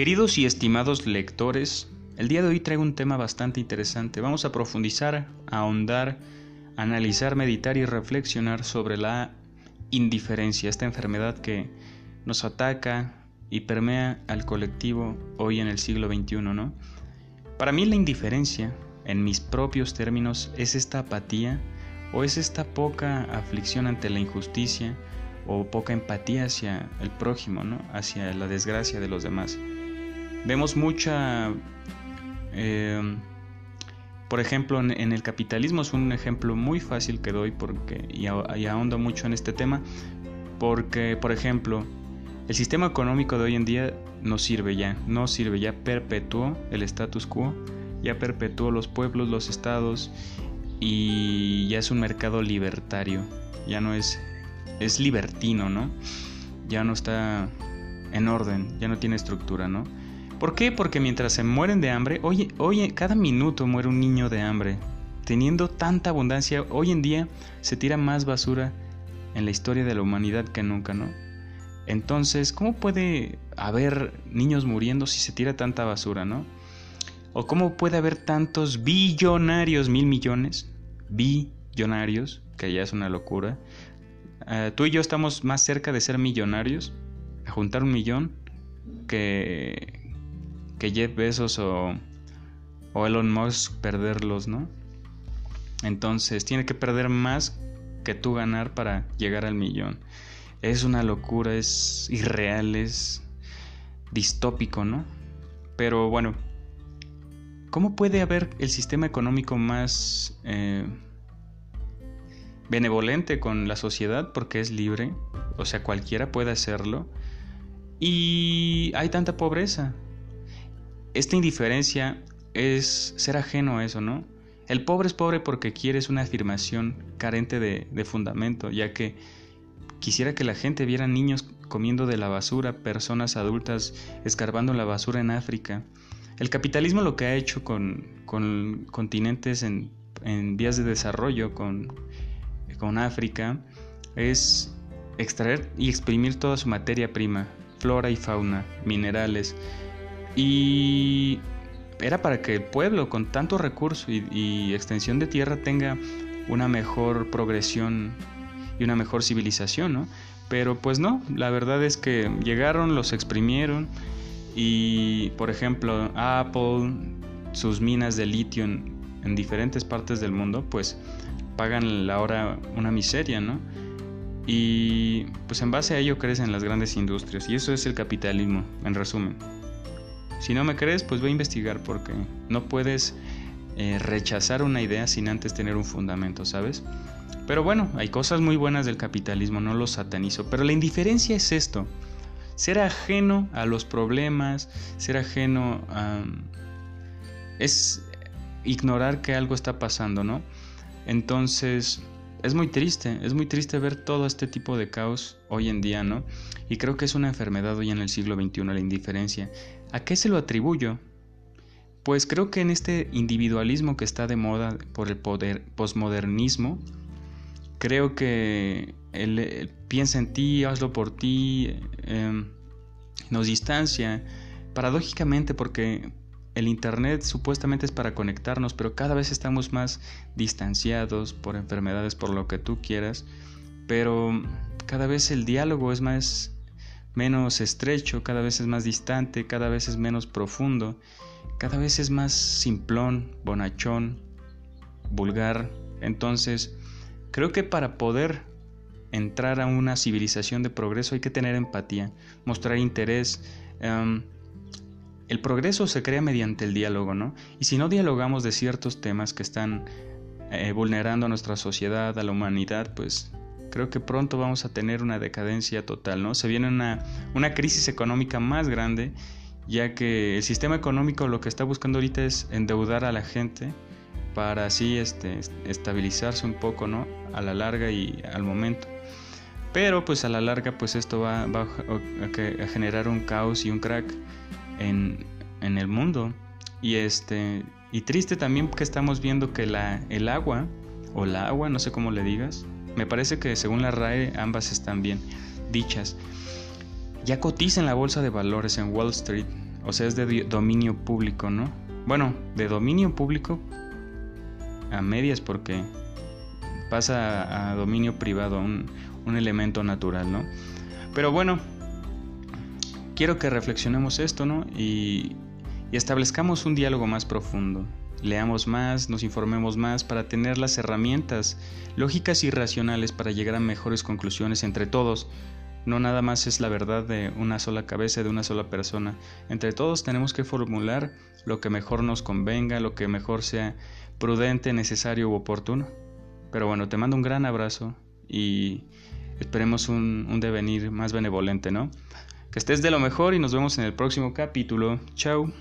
Queridos y estimados lectores, el día de hoy traigo un tema bastante interesante. Vamos a profundizar, ahondar, analizar, meditar y reflexionar sobre la indiferencia, esta enfermedad que nos ataca y permea al colectivo hoy en el siglo XXI, ¿no? Para mí la indiferencia, en mis propios términos, es esta apatía o es esta poca aflicción ante la injusticia o poca empatía hacia el prójimo, ¿no? Hacia la desgracia de los demás. Vemos mucha... Eh, por ejemplo, en, el capitalismo es un ejemplo muy fácil que doy porque, y, y ahondo mucho en este tema, porque, por ejemplo, el sistema económico de hoy en día no sirve ya, no sirve, ya perpetuó el status quo, ya perpetuó los pueblos, los estados y ya es un mercado libertario, ya no es, es libertino, ¿no? Ya no está en orden, ya no tiene estructura, ¿no? ¿Por qué? Porque mientras se mueren de hambre, oye, oye, cada minuto muere un niño de hambre. Teniendo tanta abundancia, hoy en día se tira más basura en la historia de la humanidad que nunca, ¿no? Entonces, ¿cómo puede haber niños muriendo si se tira tanta basura, no? ¿O cómo puede haber tantos billonarios, mil millones, billonarios, que ya es una locura? Eh, tú y yo estamos más cerca de ser millonarios, a juntar un millón, que, que Jeff Bezos o, o Elon Musk perderlos, ¿no? Entonces tiene que perder más que tú ganar para llegar al millón. Es una locura, es irreal, es distópico, ¿no? Pero bueno, ¿cómo puede haber el sistema económico más eh, benevolente con la sociedad? Porque es libre, o sea, cualquiera puede hacerlo. Y hay tanta pobreza esta indiferencia es ser ajeno a eso, ¿no? El pobre es pobre porque quiere es una afirmación carente de, fundamento, ya que quisiera que la gente viera niños comiendo de la basura, personas adultas escarbando la basura en África. El capitalismo lo que ha hecho con, con continentes en, en, vías de desarrollo, con, con África, es extraer y exprimir toda su materia prima, flora y fauna, minerales, y era para que el pueblo con tanto recurso y, extensión de tierra tenga una mejor progresión y una mejor civilización, ¿no? Pero pues no, la verdad es que llegaron, los exprimieron y por ejemplo Apple, sus minas de litio en, en diferentes partes del mundo, pues pagan la hora una miseria, ¿no? Y pues en base a ello crecen las grandes industrias y eso es el capitalismo, en resumen. Si no me crees, pues voy a investigar porque no puedes eh, rechazar una idea sin antes tener un fundamento, ¿sabes? Pero bueno, hay cosas muy buenas del capitalismo, no lo satanizo. Pero la indiferencia es esto. Ser ajeno a los problemas, ser ajeno a... es ignorar que algo está pasando, ¿no? Entonces, es muy triste, es muy triste ver todo este tipo de caos hoy en día, ¿no? Y creo que es una enfermedad hoy en el siglo XXI, la indiferencia. ¿A qué se lo atribuyo? Pues creo que en este individualismo que está de moda por el posmodernismo, creo que piensa en ti, hazlo por ti, em, nos distancia, paradójicamente porque el Internet supuestamente es para conectarnos, pero cada vez estamos más distanciados por enfermedades, por lo que tú quieras, pero cada vez el diálogo es más menos estrecho, cada vez es más distante, cada vez es menos profundo, cada vez es más simplón, bonachón, vulgar. Entonces, creo que para poder entrar a una civilización de progreso hay que tener empatía, mostrar interés. Em, el progreso se crea mediante el diálogo, ¿no? Y si no dialogamos de ciertos temas que están eh, vulnerando a nuestra sociedad, a la humanidad, pues creo que pronto vamos a tener una decadencia total, ¿no? Se viene una, una crisis económica más grande, ya que el sistema económico lo que está buscando ahorita es endeudar a la gente para así este, estabilizarse un poco, ¿no? A la larga y al momento. Pero pues a la larga pues esto va, va a, generar un caos y un crack en, en, el mundo. Y este y triste también que estamos viendo que la, el agua o la agua, no sé cómo le digas, me parece que según la RAE ambas están bien dichas. Ya cotiza en la bolsa de valores en Wall Street o sea, es de dominio público, ¿no? Bueno, de dominio público a medias porque pasa a, dominio privado, un, un elemento natural, ¿no? Pero bueno, quiero que reflexionemos esto, ¿no? Y, establezcamos un diálogo más profundo. Leamos más, nos informemos más para tener las herramientas lógicas y racionales para llegar a mejores conclusiones entre todos. No nada más es la verdad de una sola cabeza, de una sola persona. Entre todos tenemos que formular lo que mejor nos convenga, lo que mejor sea prudente, necesario u oportuno. Pero bueno, te mando un gran abrazo y esperemos un devenir más benevolente, ¿no? Que estés de lo mejor y nos vemos en el próximo capítulo. Chao.